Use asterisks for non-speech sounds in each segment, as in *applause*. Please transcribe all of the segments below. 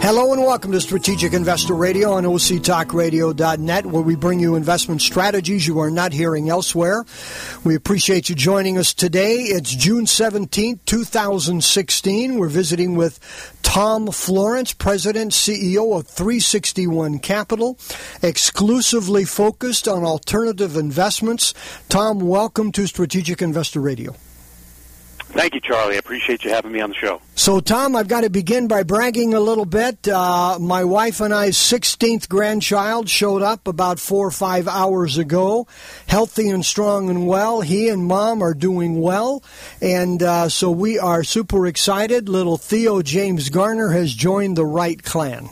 Hello and welcome to Strategic Investor Radio on OCTalkRadio.net, where we bring you investment strategies you are not hearing elsewhere. We appreciate you joining us today. It's June 17th, 2016. We're visiting with Tom Florence, President, CEO of 361 Capital, exclusively focused on alternative investments. Tom, welcome to Strategic Investor Radio. Thank you, Charlie. I appreciate you having me on the show. So, Tom, I've got to begin by bragging a little bit. Uh, my wife and I's 16th grandchild showed up about four or five hours ago, healthy and strong and well. He and mom are doing well. And uh, so we are super excited. Little Theo James Garner has joined the Wright clan.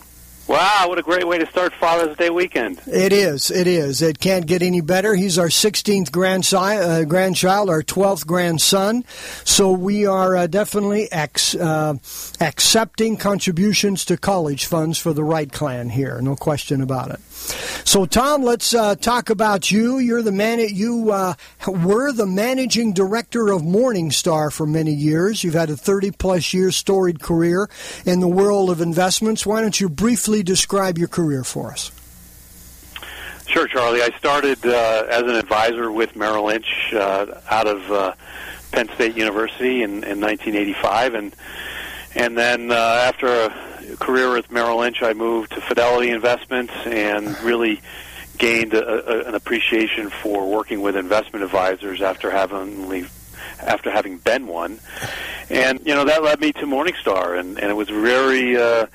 Wow, what a great way to start Father's Day weekend. It is, it is. It can't get any better. He's our 16th grandsi- uh, grandchild, our 12th grandson. So we are uh, definitely ex- uh, accepting contributions to college funds for the Wright clan here, no question about it. So, Tom, let's uh, talk about you. You're the man. You uh, were the managing director of Morningstar for many years. You've had a 30 plus year storied career in the world of investments. Why don't you briefly describe your career for us? Sure, Charlie. I started uh, as an advisor with Merrill Lynch uh, out of uh, Penn State University in, in 1985, and and then uh, after a career with Merrill Lynch, I moved to Fidelity Investments and really gained a, a, an appreciation for working with investment advisors after having after having been one, and you know that led me to Morningstar, and, and it was very uh,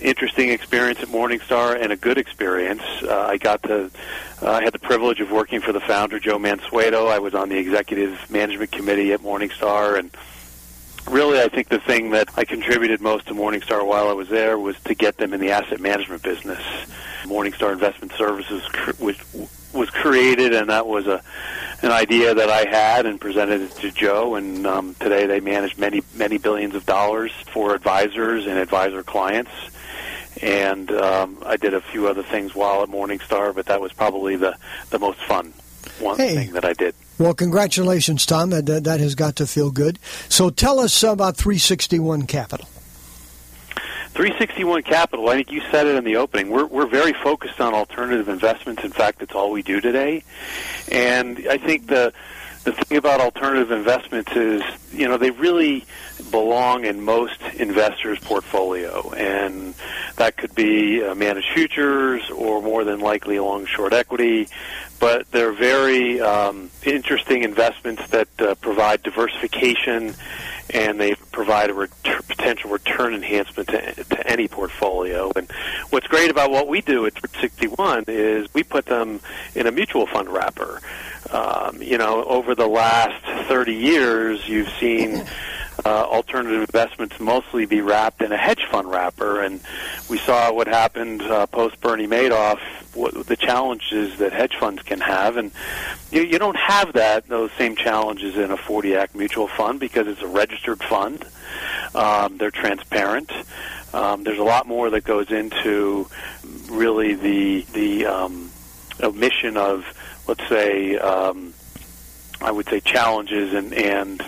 interesting experience at Morningstar and a good experience. Uh, I got to uh, I had the privilege of working for the founder Joe Mansueto. I was on the executive management committee at Morningstar and really, I think the thing that I contributed most to Morningstar while I was there was to get them in the asset management business. Morningstar Investment Services was was created, and that was a an idea that I had and presented it to Joe. And um, today, they manage many many billions of dollars for advisors and advisor clients. And um, I did a few other things while at Morningstar, but that was probably the the most fun one hey. thing that I did. Well, congratulations, Tom. That, that has got to feel good. So tell us about 361 Capital. 361 Capital, I think you said it in the opening. We're, we're very focused on alternative investments. In fact, it's all we do today. And I think the, the thing about alternative investments is, you know, they really belong in most investors' portfolio. And that could be uh, managed futures or more than likely long short equity but they're very um, interesting investments that uh, provide diversification and they provide a ret- potential return enhancement to, to any portfolio. And what's great about what we do at 61 is we put them in a mutual fund wrapper. Um, you know, over the last 30 years, you've seen *laughs* uh, alternative investments mostly be wrapped in a hedge fund wrapper, and we saw what happened uh, post Bernie Madoff, what, the challenges that hedge funds can have, and you, you don't have that those same challenges in a 40 Act mutual fund because it's a registered fund. Um, they're transparent. Um, there's a lot more that goes into really the the um, omission of, let's say, um, I would say challenges and and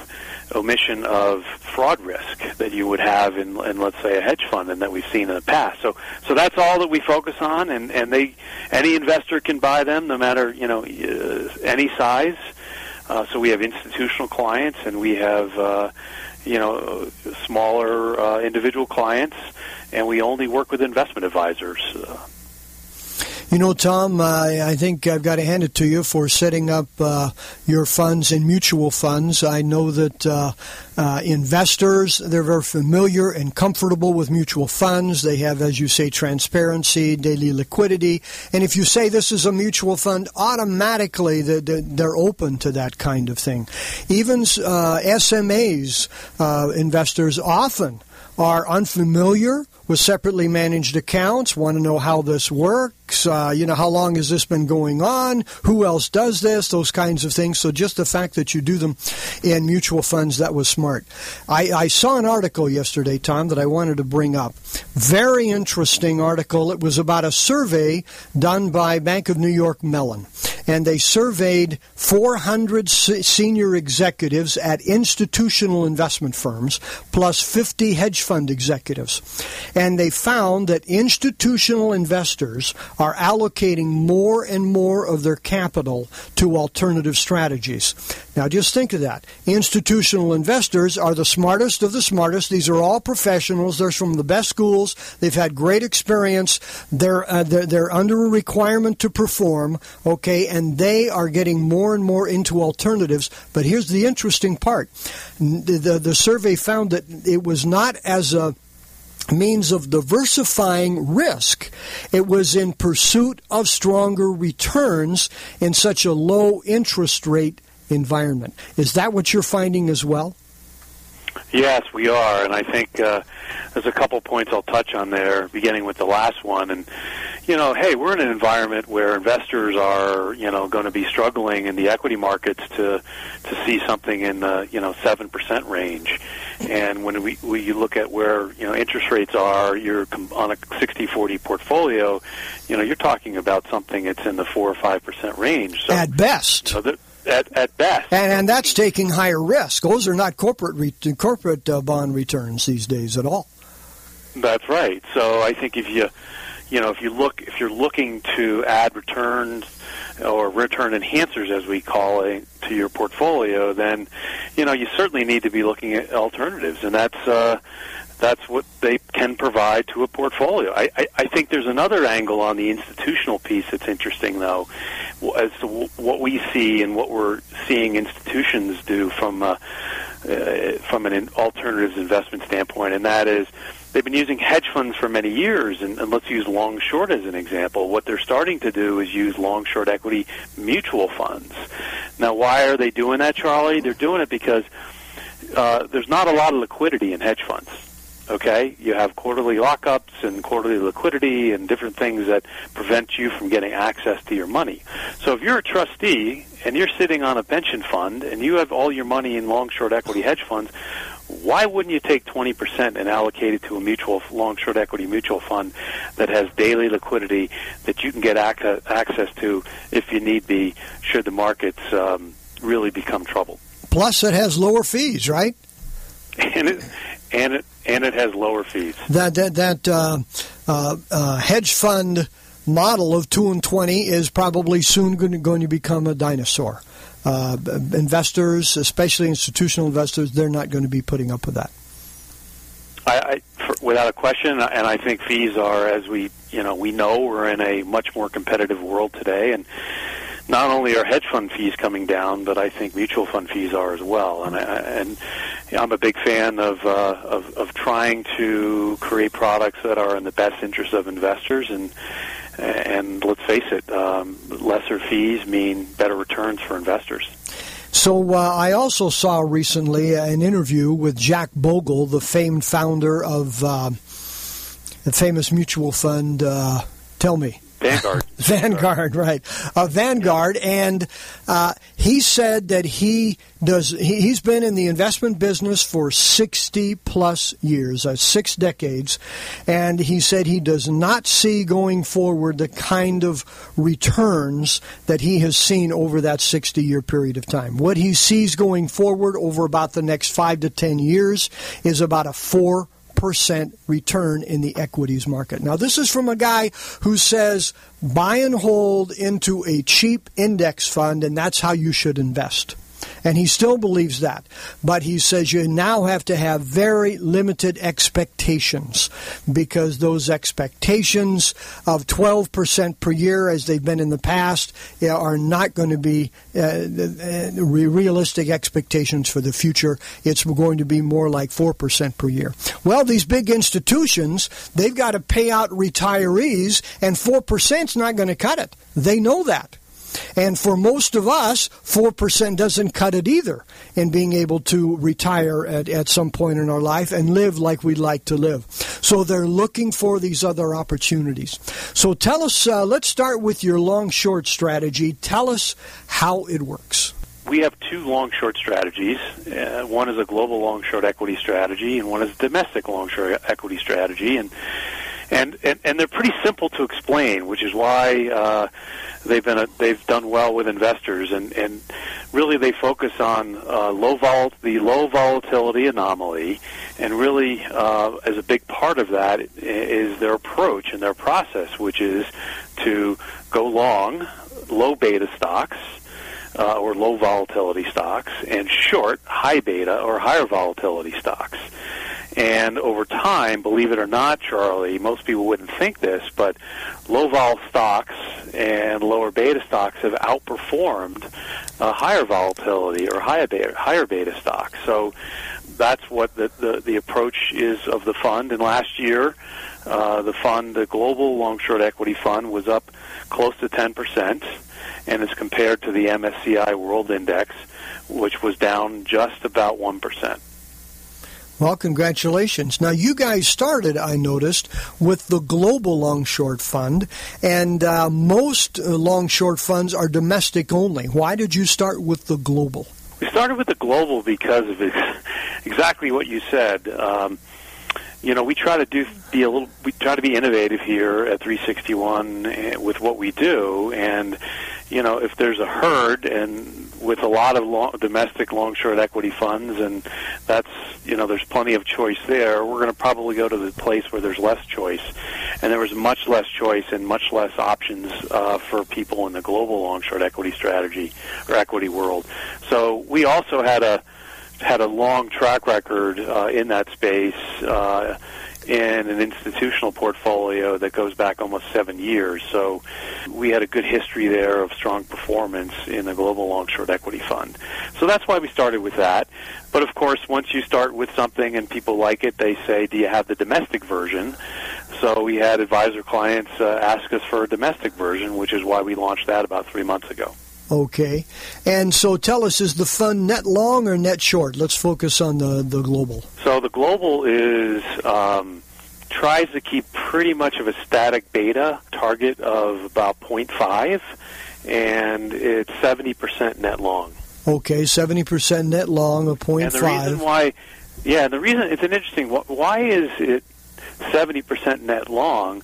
omission of fraud risk that you would have in, in let's say a hedge fund and that we've seen in the past. So so that's all that we focus on and and they any investor can buy them no matter, you know, uh, any size. Uh, so we have institutional clients and we have uh, you know smaller uh, individual clients and we only work with investment advisors. You know, Tom, uh, I think I've got to hand it to you for setting up uh, your funds and mutual funds. I know that uh, uh, investors, they're very familiar and comfortable with mutual funds. They have, as you say, transparency, daily liquidity. And if you say this is a mutual fund, automatically they're open to that kind of thing. Even uh, SMAs, uh, investors often are unfamiliar with separately managed accounts, want to know how this works, uh, you know, how long has this been going on, who else does this, those kinds of things. So just the fact that you do them in mutual funds, that was smart. I, I saw an article yesterday, Tom, that I wanted to bring up. Very interesting article. It was about a survey done by Bank of New York Mellon. And they surveyed 400 senior executives at institutional investment firms, plus 50 hedge fund executives and they found that institutional investors are allocating more and more of their capital to alternative strategies. Now, just think of that. Institutional investors are the smartest of the smartest. These are all professionals. They're from the best schools. They've had great experience. They're, uh, they're, they're under a requirement to perform, okay, and they are getting more and more into alternatives. But here's the interesting part the, the, the survey found that it was not as a means of diversifying risk. It was in pursuit of stronger returns in such a low interest rate environment. Is that what you're finding as well? Yes, we are, and I think uh, there's a couple points I'll touch on there, beginning with the last one. And you know, hey, we're in an environment where investors are, you know, going to be struggling in the equity markets to to see something in the you know seven percent range. And when we, we you look at where you know interest rates are, you're on a 60-40 portfolio, you know, you're talking about something that's in the four or five percent range. So, at best. You know, at, at best. And, and that's taking higher risk. Those are not corporate re- corporate uh, bond returns these days at all. That's right. So I think if you you know if you look if you're looking to add returns or return enhancers as we call it to your portfolio, then you know you certainly need to be looking at alternatives, and that's uh, that's what they can provide to a portfolio. I, I, I think there's another angle on the institutional piece that's interesting, though, as to what we see and what we're seeing institutions do from uh, uh, from an alternatives investment standpoint, and that is they've been using hedge funds for many years, and, and let's use long short as an example. What they're starting to do is use long short equity mutual funds. Now, why are they doing that, Charlie? They're doing it because uh, there's not a lot of liquidity in hedge funds. Okay, you have quarterly lockups and quarterly liquidity and different things that prevent you from getting access to your money. So if you're a trustee and you're sitting on a pension fund and you have all your money in long short equity hedge funds, why wouldn't you take 20% and allocate it to a mutual long short equity mutual fund that has daily liquidity that you can get ac- access to if you need be should the markets um, really become troubled? Plus, it has lower fees, right? *laughs* And it and it and it has lower fees. That that that uh, uh, uh, hedge fund model of two and twenty is probably soon going to, going to become a dinosaur. Uh, investors, especially institutional investors, they're not going to be putting up with that. I, I for, without a question, and I think fees are, as we you know, we know we're in a much more competitive world today, and not only are hedge fund fees coming down, but I think mutual fund fees are as well. And I, and I'm a big fan of, uh, of of trying to create products that are in the best interest of investors. And and let's face it, um, lesser fees mean better returns for investors. So uh, I also saw recently an interview with Jack Bogle, the famed founder of uh, the famous mutual fund. Uh, tell me. Vanguard. *laughs* Vanguard, right? Uh, Vanguard, and uh, he said that he does. He, has been in the investment business for sixty plus years, uh, six decades, and he said he does not see going forward the kind of returns that he has seen over that sixty-year period of time. What he sees going forward over about the next five to ten years is about a four percent return in the equities market. Now, this is from a guy who says buy and hold into a cheap index fund, and that's how you should invest. And he still believes that. But he says you now have to have very limited expectations because those expectations of 12% per year, as they've been in the past, are not going to be uh, uh realistic expectations for the future. It's going to be more like 4% per year. Well, these big institutions, they've got to pay out retirees, and 4% is not going to cut it. They know that. And for most of us, 4% doesn't cut it either in being able to retire at, at some point in our life and live like we'd like to live. So they're looking for these other opportunities. So tell us, uh, let's start with your long short strategy. Tell us how it works we have two long short strategies. Uh, one is a global long short equity strategy, and one is a domestic long short equity strategy. And and and, and they're pretty simple to explain, which is why uh, they've been a, they've done well with investors. And and really they focus on uh, low vol the low volatility anomaly, and really uh, as a big part of that is their approach and their process, which is to go long low beta stocks uh, or low volatility stocks, and short high beta or higher volatility stocks. And over time, believe it or not, Charlie, most people wouldn't think this, but low vol stocks and lower beta stocks have outperformed uh, higher volatility or higher beta, higher beta stocks. So that's what the, the, the approach is of the fund. And last year, uh, the fund, the global long short equity fund, was up close to 10% and is compared to the MSCI World Index, which was down just about 1%. Well, congratulations. Now, you guys started, I noticed, with the Global Long Short Fund, and uh, most uh, long short funds are domestic only. Why did you start with the Global? We started with the Global because of exactly what you said. Um, you know, we try to do be a little. We try to be innovative here at 361 eh, with what we do, and you know, if there's a herd and with a lot of long, domestic long short equity funds, and that's you know, there's plenty of choice there. We're going to probably go to the place where there's less choice, and there was much less choice and much less options uh, for people in the global long short equity strategy or equity world. So we also had a had a long track record uh, in that space uh, in an institutional portfolio that goes back almost seven years. So we had a good history there of strong performance in the global long short equity fund. So that's why we started with that. But of course, once you start with something and people like it, they say, "Do you have the domestic version?" So we had advisor clients uh, ask us for a domestic version, which is why we launched that about three months ago. Okay. And so tell us, is the fund net long or net short? Let's focus on the, the global. So the global is um, tries to keep pretty much of a static beta target of about 0.5, and it's 70% net long. Okay, 70% net long of 0.5. And the reason why, yeah, the reason, it's an interesting, why is it 70% net long?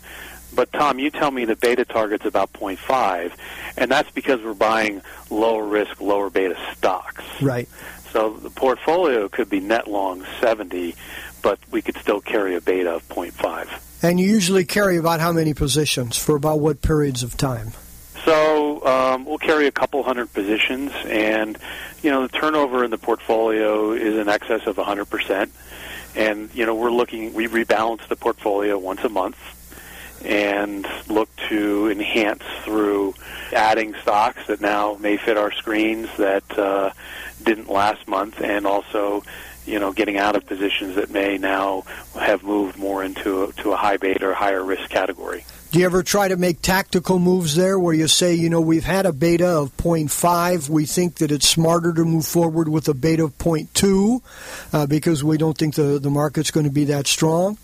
But Tom, you tell me the beta target's about 0.5, and that's because we're buying lower risk, lower beta stocks. Right. So the portfolio could be net long 70, but we could still carry a beta of 0.5. And you usually carry about how many positions for about what periods of time? So um, we'll carry a couple hundred positions, and you know the turnover in the portfolio is in excess of 100 percent. And you know we're looking, we rebalance the portfolio once a month, and look to enhance through adding stocks that now may fit our screens that uh, didn't last month, and also you know getting out of positions that may now have moved more into a, to a high beta or higher risk category. Do you ever try to make tactical moves there where you say, you know, we've had a beta of 0.5. We think that it's smarter to move forward with a beta of 0.2 uh, because we don't think the, the market's going to be that strong?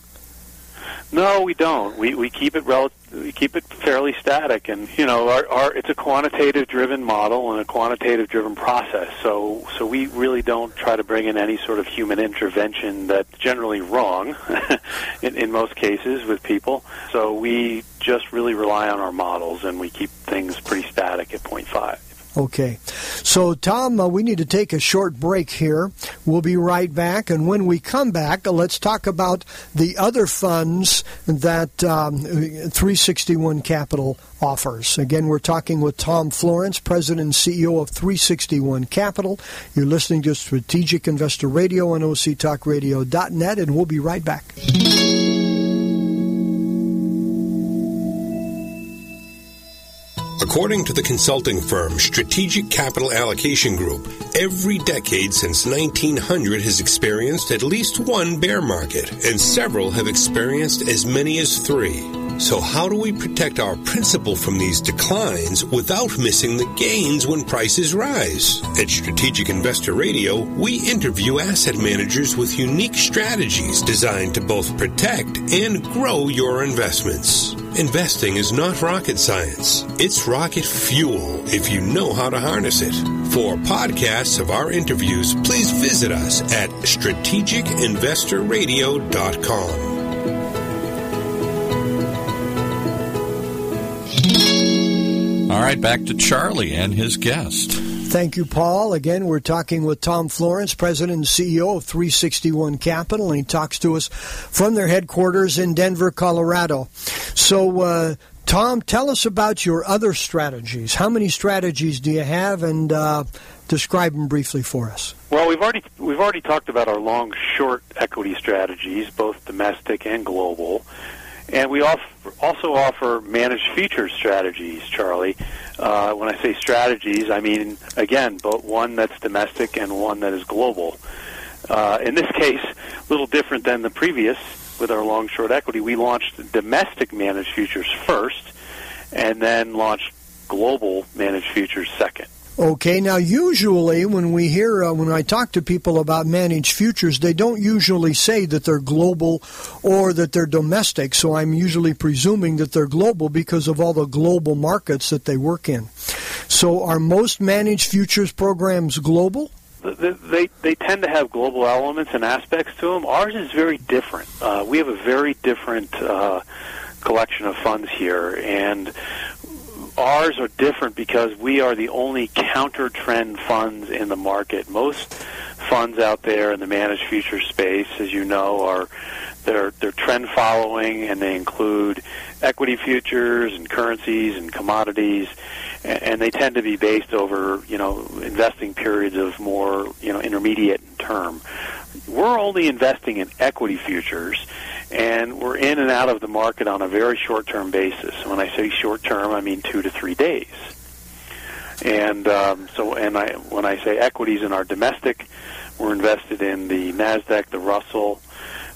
No, we don't. We we keep it rel- we keep it fairly static, and you know, our, our it's a quantitative driven model and a quantitative driven process. So so we really don't try to bring in any sort of human intervention that's generally wrong *laughs* in, in most cases with people. So we just really rely on our models, and we keep things pretty static at 0.5. Okay. So, Tom, uh, we need to take a short break here. We'll be right back. And when we come back, uh, let's talk about the other funds that um, 361 Capital offers. Again, we're talking with Tom Florence, President and CEO of 361 Capital. You're listening to Strategic Investor Radio on OCTalkRadio.net, and we'll be right back. According to the consulting firm Strategic Capital Allocation Group, every decade since 1900 has experienced at least one bear market, and several have experienced as many as three. So how do we protect our principal from these declines without missing the gains when prices rise? At Strategic Investor Radio, we interview asset managers with unique strategies designed to both protect and grow your investments. Investing is not rocket science. It's rocket fuel if you know how to harness it. For podcasts of our interviews, please visit us at strategicinvestorradio.com. All right, back to Charlie and his guest. Thank you, Paul. Again, we're talking with Tom Florence, President and CEO of 361 Capital, and he talks to us from their headquarters in Denver, Colorado. So, uh, Tom, tell us about your other strategies. How many strategies do you have, and uh, describe them briefly for us? Well, we've already we've already talked about our long short equity strategies, both domestic and global. And we also offer managed futures strategies, Charlie. Uh, when I say strategies, I mean, again, both one that's domestic and one that is global. Uh, in this case, a little different than the previous with our long short equity. We launched domestic managed futures first and then launched global managed futures second. Okay, now usually when we hear, uh, when I talk to people about managed futures, they don't usually say that they're global or that they're domestic. So I'm usually presuming that they're global because of all the global markets that they work in. So are most managed futures programs global? They, they tend to have global elements and aspects to them. Ours is very different. Uh, we have a very different uh, collection of funds here, and ours are different because we are the only counter trend funds in the market. Most funds out there in the managed future space, as you know, are they're they're trend following and they include equity futures and currencies and commodities and they tend to be based over, you know, investing periods of more, you know, intermediate term. We're only investing in equity futures and we're in and out of the market on a very short-term basis. When I say short-term, I mean two to three days. And um, so, and I when I say equities in our domestic, we're invested in the Nasdaq, the Russell,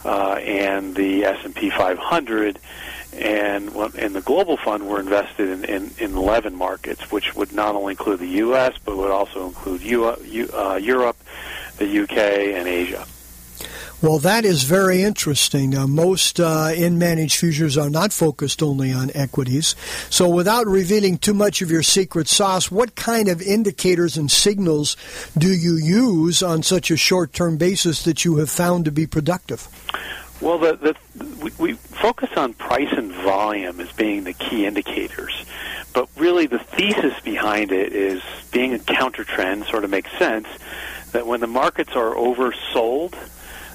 uh, and the S and P 500. And in the global fund, we're invested in, in, in 11 markets, which would not only include the U.S., but would also include U, uh, Europe, the UK, and Asia. Well, that is very interesting. Most uh, in managed futures are not focused only on equities. So, without revealing too much of your secret sauce, what kind of indicators and signals do you use on such a short term basis that you have found to be productive? Well, the, the, we, we focus on price and volume as being the key indicators. But really, the thesis behind it is being a counter trend sort of makes sense that when the markets are oversold,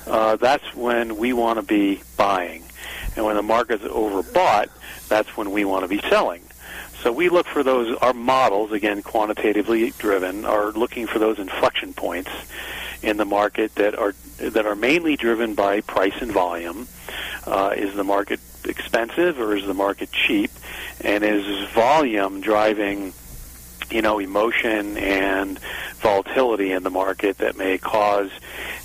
uh, that's when we want to be buying. And when the market's overbought, that's when we want to be selling. So we look for those, our models, again, quantitatively driven, are looking for those inflection points in the market that are that are mainly driven by price and volume. Uh, is the market expensive or is the market cheap? And is volume driving you know, emotion and volatility in the market that may cause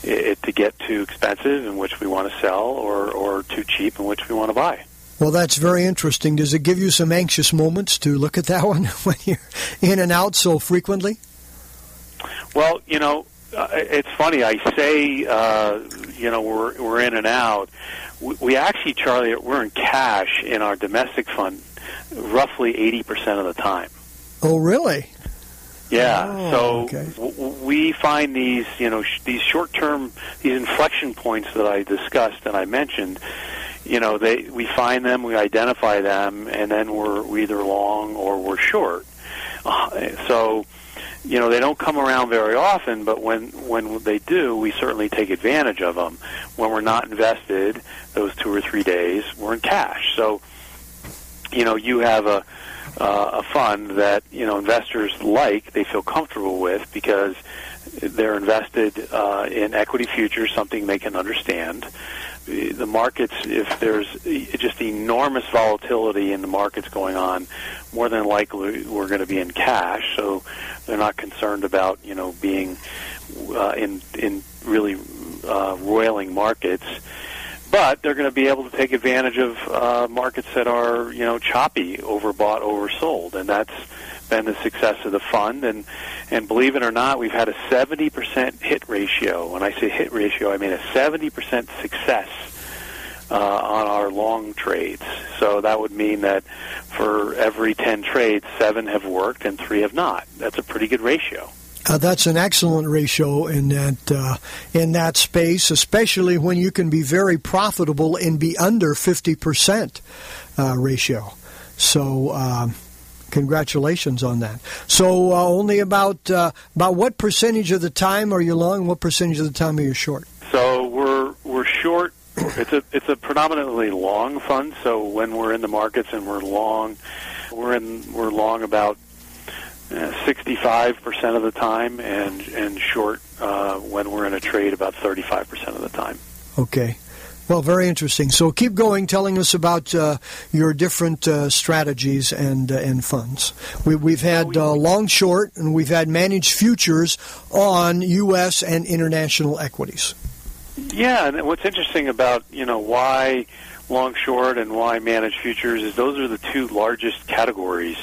it to get too expensive, in which we want to sell, or, or too cheap, in which we want to buy. Well, that's very interesting. Does it give you some anxious moments to look at that *laughs* one when you're in and out so frequently? Well, you know, uh, it's funny. I say, uh, you know, we're we're in and out. We, we actually, Charlie, we're in cash in our domestic fund roughly eighty percent of the time. Oh, really? Yeah. Oh, so okay. w- we find these, you know, sh- these short-term, these inflection points that I discussed and I mentioned. You know, they we find them, we identify them, and then we're, we're either long or we're short. Uh, so, you know, they don't come around very often, but when when they do, we certainly take advantage of them. When we're not invested, those two or three days, we're in cash. So, you know, you have a uh, a fund that you know investors like, they feel comfortable with because they're invested uh, in equity futures, something they can understand. The markets, if there's just enormous volatility in the markets going on, more than likely we're going to be in cash. So they're not concerned about you know being uh, in in really uh, roiling markets but they're going to be able to take advantage of uh, markets that are you know choppy, overbought, oversold, and that's been the success of the fund. And and believe it or not, we've had a 70% hit ratio. When I say hit ratio, I mean a 70% success uh, on our long trades. So that would mean that for every 10 trades, seven have worked and three have not. That's a pretty good ratio. Uh, that's an excellent ratio in that uh, in that space, especially when you can be very profitable and be under fifty percent uh, ratio. So. Um, congratulations on that. So, uh, only about uh, about what percentage of the time are you long? What percentage of the time are you short? So we're we're short. It's a it's a predominantly long fund. So when we're in the markets and we're long, we're in we're long about sixty-five percent of the time, and and short uh, when we're in a trade about thirty-five percent of the time. Okay. Well, very interesting. So keep going, telling us about uh, your different uh, strategies and uh, and funds. We, have had uh, long, short, and we've had managed futures on U.S. and international equities. Yeah, and what's interesting about you know why long, short, and why managed futures is those are the two largest categories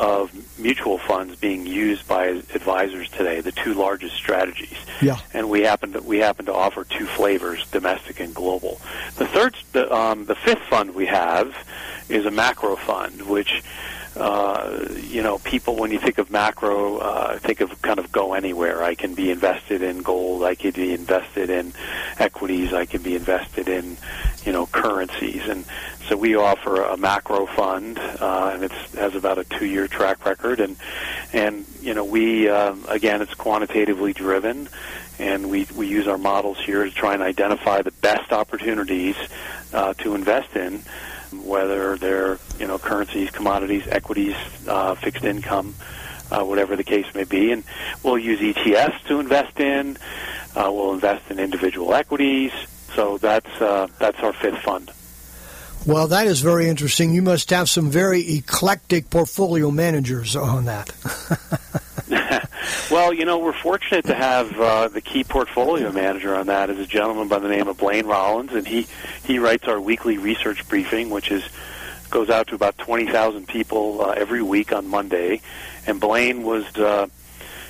of mutual funds being used by advisors today, the two largest strategies. Yeah. And we happen to we happen to offer two flavors, domestic and global. The third, the, um, the fifth fund we have is a macro fund, which uh, you know, people when you think of macro, uh, think of kind of go anywhere. I can be invested in gold. I could be invested in equities. I can be invested in, you know, currencies. And so we offer a macro fund, uh, and it has about a two-year track record. And and you know, we um, again, it's quantitatively driven, and we we use our models here to try and identify the best opportunities uh, to invest in whether they're you know currencies, commodities, equities, uh, fixed income, uh, whatever the case may be, and we'll use ETFs to invest in. Uh, we'll invest in individual equities. So that's uh, that's our fifth fund. Well, that is very interesting. You must have some very eclectic portfolio managers on that. *laughs* *laughs* well, you know, we're fortunate to have uh, the key portfolio manager on that is a gentleman by the name of Blaine Rollins, and he he writes our weekly research briefing, which is goes out to about twenty thousand people uh, every week on Monday. And Blaine was uh,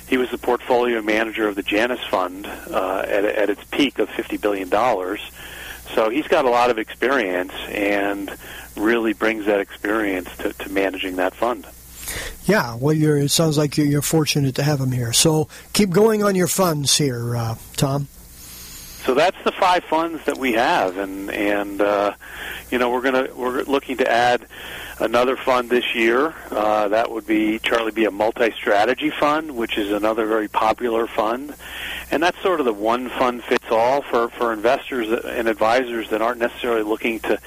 he was the portfolio manager of the Janus Fund uh, at at its peak of fifty billion dollars. So he's got a lot of experience and really brings that experience to, to managing that fund. Yeah, well, it sounds like you're, you're, fortunate to have them here. So keep going on your funds here, uh, Tom. So that's the five funds that we have, and and uh, you know we're gonna we're looking to add another fund this year. Uh, that would be Charlie be a multi-strategy fund, which is another very popular fund, and that's sort of the one fund fits all for for investors and advisors that aren't necessarily looking to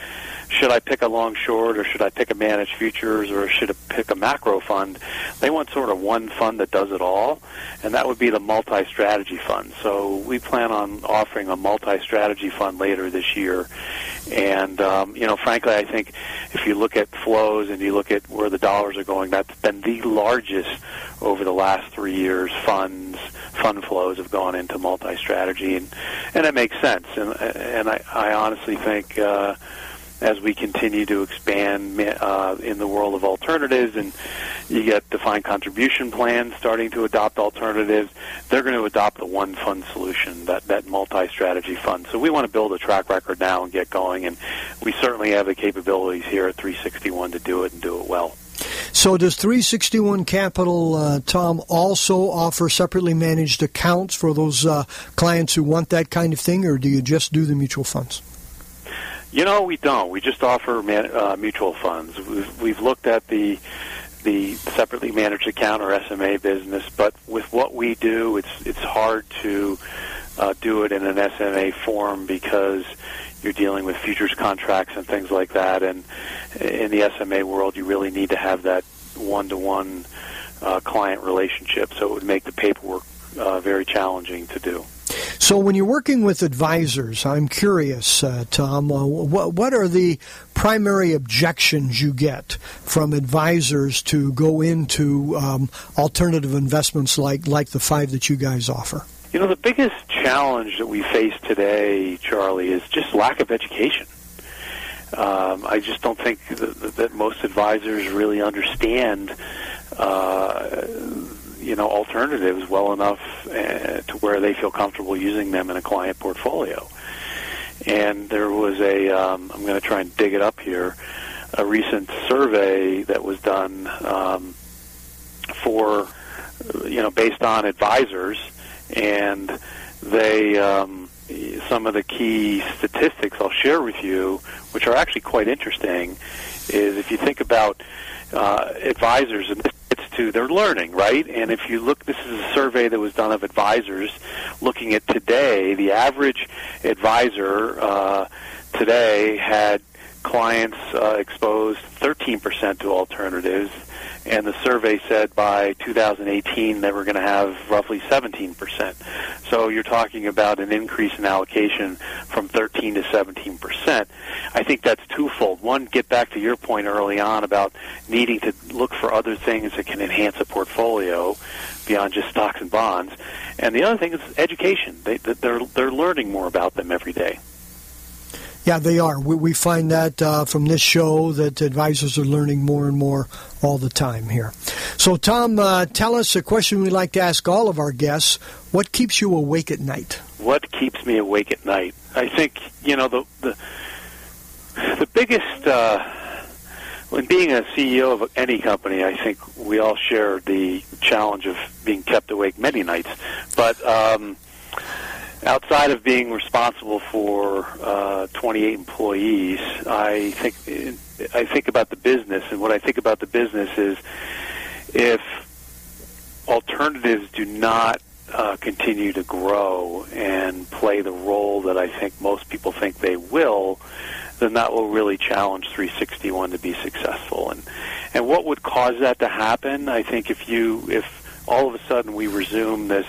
should I pick a long short or should I pick a managed futures or should I pick a macro fund? They want sort of one fund that does it all, and that would be the multi-strategy fund. So we plan on offering a multi-strategy fund later this year. And um, you know, frankly, I think if you look at flows and you look at where the dollars are going, that's been the largest over the last three years. Funds, fund flows have gone into multi-strategy, and and it makes sense. And and I, I honestly think. Uh, as we continue to expand uh, in the world of alternatives and you get defined contribution plans starting to adopt alternatives, they're going to adopt the one fund solution, that, that multi-strategy fund. So we want to build a track record now and get going, and we certainly have the capabilities here at 361 to do it and do it well. So, does 361 Capital, uh, Tom, also offer separately managed accounts for those uh, clients who want that kind of thing, or do you just do the mutual funds? You know, we don't. We just offer man, uh, mutual funds. We've, we've looked at the the separately managed account or SMA business, but with what we do, it's it's hard to uh, do it in an SMA form because you're dealing with futures contracts and things like that. And in the SMA world, you really need to have that one-to-one uh, client relationship, so it would make the paperwork uh, very challenging to do. So, when you're working with advisors, I'm curious, uh, Tom, uh, what, what are the primary objections you get from advisors to go into um, alternative investments like, like the five that you guys offer? You know, the biggest challenge that we face today, Charlie, is just lack of education. Um, I just don't think that, that most advisors really understand, uh, you know, alternatives well enough uh, to where they feel comfortable using them in a client portfolio. And there was a, um, I'm going to try and dig it up here, a recent survey that was done um, for, you know, based on advisors, and they. Um, some of the key statistics I'll share with you, which are actually quite interesting, is if you think about uh, advisors, and this to their learning, right? And if you look, this is a survey that was done of advisors looking at today. The average advisor uh, today had clients uh, exposed 13% to alternatives and the survey said by 2018 they were going to have roughly 17%. So you're talking about an increase in allocation from 13 to 17%. I think that's twofold. One, get back to your point early on about needing to look for other things that can enhance a portfolio beyond just stocks and bonds. And the other thing is education. They, they're, they're learning more about them every day. Yeah, they are. We, we find that uh, from this show that advisors are learning more and more all the time here. So, Tom, uh, tell us a question we like to ask all of our guests. What keeps you awake at night? What keeps me awake at night? I think you know the the the biggest. Uh, when being a CEO of any company, I think we all share the challenge of being kept awake many nights. But um, outside of being responsible for uh, 28 employees, I think I think about the business, and what I think about the business is if alternatives do not uh, continue to grow and play the role that I think most people think they will, then that will really challenge 361 to be successful. And and what would cause that to happen? I think if you if all of a sudden we resume this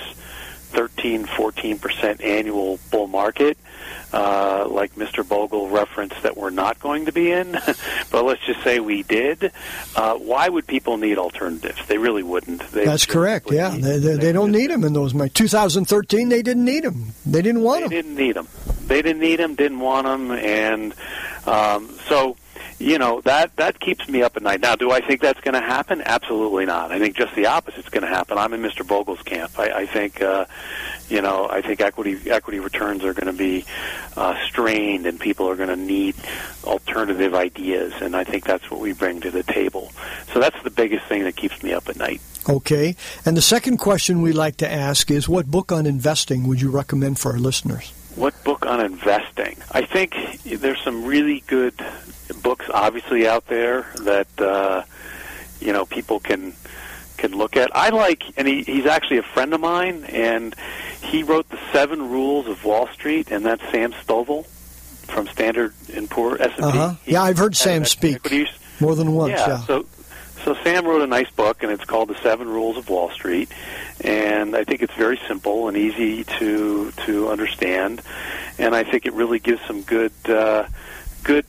13, 14% annual bull market, uh, like Mr. Bogle referenced that we're not going to be in, *laughs* but let's just say we did, uh, why would people need alternatives? They really wouldn't. They That's correct, yeah. Need, they, they, they, don't need them in those. My 2013, they didn't need them. They didn't want they them. They didn't need them. They didn't need them, didn't want them, and um, so you know that that keeps me up at night. Now, do I think that's going to happen? Absolutely not. I think just the opposite is going to happen. I'm in Mr. Bogle's camp. I, I think, uh, you know, I think equity equity returns are going to be uh, strained, and people are going to need alternative ideas, and I think that's what we bring to the table. So that's the biggest thing that keeps me up at night. Okay. And the second question we like to ask is, what book on investing would you recommend for our listeners? What book on investing? I think there's some really good books, obviously, out there that uh, you know people can can look at. I like, and he, he's actually a friend of mine, and he wrote the Seven Rules of Wall Street, and that's Sam Stovall from Standard and Poor S and P. Uh-huh. Yeah, I've heard Sam speak equities. more than once. Yeah, yeah. So, so Sam wrote a nice book, and it's called The Seven Rules of Wall Street, and I think it's very simple and easy to to understand, and I think it really gives some good uh, good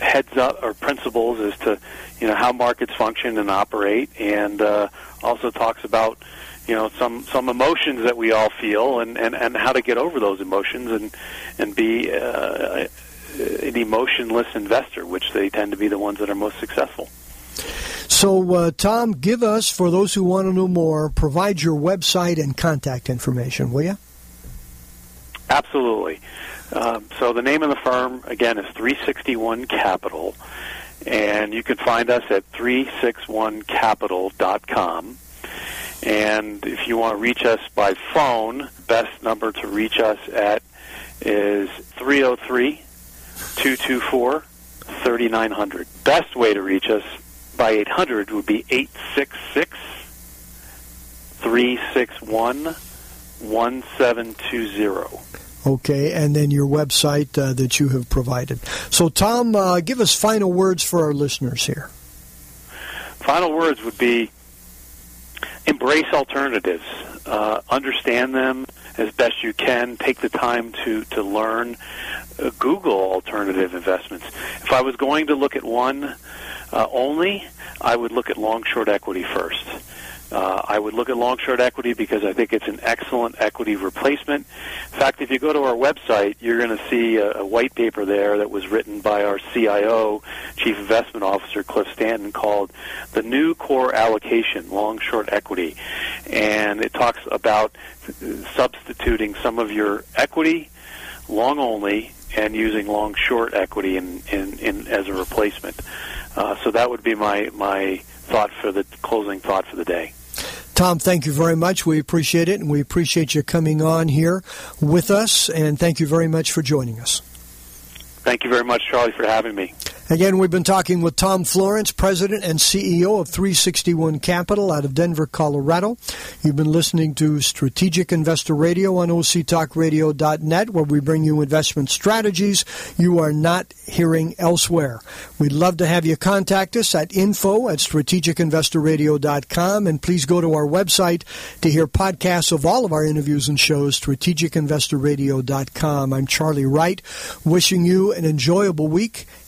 heads up or principles as to you know how markets function and operate, and uh, also talks about you know some some emotions that we all feel and and and how to get over those emotions and and be uh, an emotionless investor, which they tend to be the ones that are most successful. So, uh, Tom, give us, for those who want to know more, provide your website and contact information, will you? Absolutely. Um, so the name of the firm, again, is 361 Capital, and you can find us at 361capital.com. And if you want to reach us by phone, best number to reach us at is 303 224 3900. Best way to reach us by 800 would be 866 361 1720. Okay, and then your website uh, that you have provided. So, Tom, uh, give us final words for our listeners here. Final words would be embrace alternatives, uh, understand them as best you can, take the time to, to learn, uh, Google alternative investments. If I was going to look at one, uh, only, I would look at long short equity first. Uh, I would look at long short equity because I think it's an excellent equity replacement. In fact, if you go to our website, you're going to see a, a white paper there that was written by our CIO, Chief Investment Officer Cliff Stanton, called "The New Core Allocation: Long Short Equity," and it talks about substituting some of your equity, long only, and using long short equity in, in, in as a replacement. Uh, so that would be my my thought for the closing thought for the day. Tom, thank you very much. We appreciate it, and we appreciate you coming on here with us. And thank you very much for joining us. Thank you very much, Charlie, for having me. Again, we've been talking with Tom Florence, President and CEO of 361 Capital out of Denver, Colorado. You've been listening to Strategic Investor Radio on OCTalkRadio.net, where we bring you investment strategies you are not hearing elsewhere. We'd love to have you contact us at info at strategicinvestorradio.com, and please go to our website to hear podcasts of all of our interviews and shows, strategicinvestorradio.com. I'm Charlie Wright, wishing you an enjoyable week